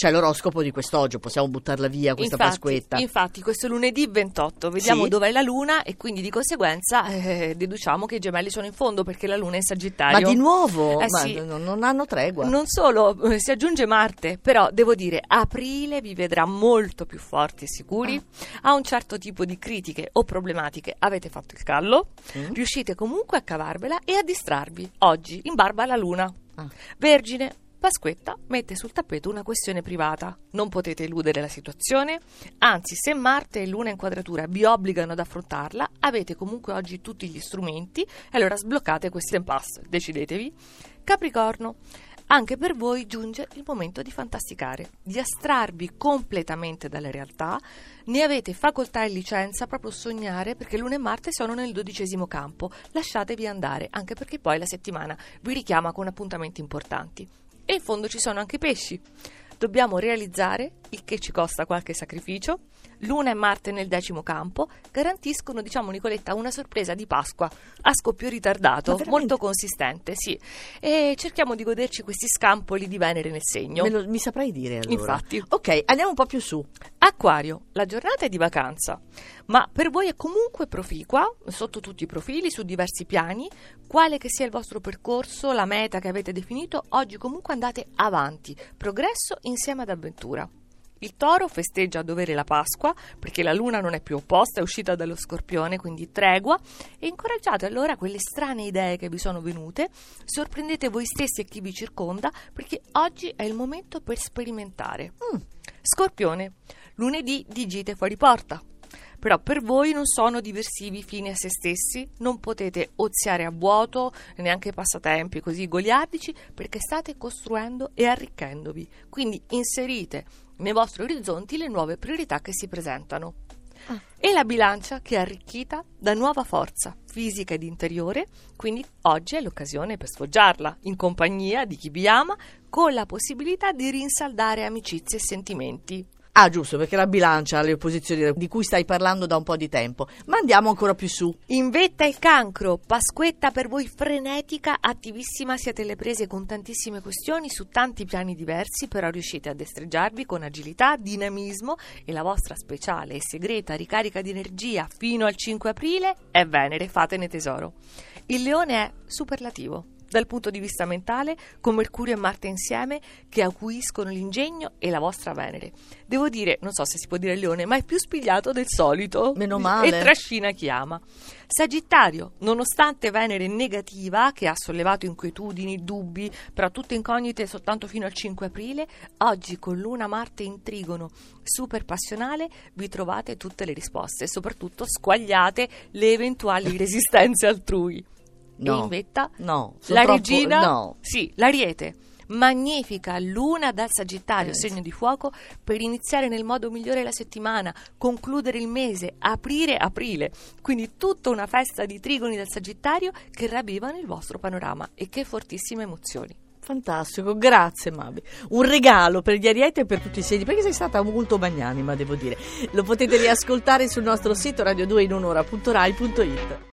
C'è l'oroscopo di quest'oggi, possiamo buttarla via questa infatti, Pasquetta. Infatti, questo lunedì 28, vediamo Sì. dov'è la luna e quindi di conseguenza eh, deduciamo che i gemelli sono in fondo perché la luna è in Sagittario. Ma di nuovo? Eh Ma sì. non, non hanno tregua. Non solo, eh, si aggiunge Marte, però devo dire, aprile vi vedrà molto più forti e sicuri, Ah. a un certo tipo di critiche o problematiche avete fatto il callo, Mm. riuscite comunque a cavarvela e a distrarvi. Oggi, in barba alla luna. Ah. Vergine, Pasquetta mette sul tappeto una questione privata. Non potete eludere la situazione, anzi, se Marte e Luna in quadratura vi obbligano ad affrontarla, avete comunque oggi tutti gli strumenti e allora sbloccate questo impasse. Decidetevi. Capricorno, anche per voi giunge il momento di fantasticare, di astrarvi completamente dalla realtà. Ne avete facoltà e licenza proprio sognare perché Luna e Marte sono nel dodicesimo campo. Lasciatevi andare, anche perché poi la settimana vi richiama con appuntamenti importanti. E in fondo ci sono anche i pesci. Dobbiamo realizzare, il che ci costa qualche sacrificio. Luna e Marte nel decimo campo garantiscono, diciamo Nicoletta, una sorpresa di Pasqua a scoppio ritardato, molto consistente, sì. E cerchiamo di goderci questi scampoli di Venere nel segno. Me lo- mi saprai dire allora. Infatti. Ok, andiamo un po' più su. Acquario, la giornata è di vacanza, ma per voi è comunque proficua, sotto tutti i profili, su diversi piani. Quale che sia il vostro percorso, la meta che avete definito, oggi comunque andate avanti, progresso insieme ad avventura. Il toro festeggia a dovere la Pasqua perché la luna non è più opposta, è uscita dallo scorpione, quindi tregua e incoraggiate allora quelle strane idee che vi sono venute, sorprendete voi stessi e chi vi circonda perché oggi è il momento per sperimentare. Mm. Scorpione, lunedì di gite fuori porta. Però per voi non sono diversivi fini a se stessi, non potete oziare a vuoto, neanche passatempi così goliardici, perché state costruendo e arricchendovi. Quindi inserite nei vostri orizzonti le nuove priorità che si presentano. E la bilancia che è arricchita da nuova forza fisica ed interiore, quindi oggi è l'occasione per sfoggiarla in compagnia di chi vi ama, con la possibilità di rinsaldare amicizie e sentimenti. Ah, giusto, perché la bilancia le opposizioni di cui stai parlando da un po' di tempo. Ma andiamo ancora più su. In vetta il cancro, Pasquetta per voi frenetica, attivissima, siete le prese con tantissime questioni su tanti piani diversi, però riuscite a destreggiarvi con agilità, dinamismo e la vostra speciale e segreta ricarica di energia fino al 5 aprile è Venere, fatene tesoro. Il leone è superlativo. Dal punto di vista mentale, con Mercurio e Marte insieme, che acuiscono l'ingegno e la vostra Venere. Devo dire, non so se si può dire leone, ma è più spigliato del solito. Meno male. E trascina chi ama. Sagittario, nonostante Venere negativa, che ha sollevato inquietudini, dubbi, però tutte incognite soltanto fino al 5 aprile, oggi con Luna Marte in trigono super passionale vi trovate tutte le risposte e soprattutto squagliate le eventuali resistenze altrui. No. In vetta No, sono la troppo- regina, no. sì, l'ariete. Magnifica luna dal Sagittario, Eh, segno di fuoco, per iniziare nel modo migliore la settimana, concludere il mese, aprire aprile. Quindi tutta una festa di trigoni dal Sagittario che ravvivano il vostro panorama e che fortissime emozioni. Fantastico, grazie Mabi. Un regalo per gli Ariete e per tutti i segni, perché sei stata molto magnanima, devo dire. Lo potete riascoltare sul nostro sito radio2inunora.rai.it.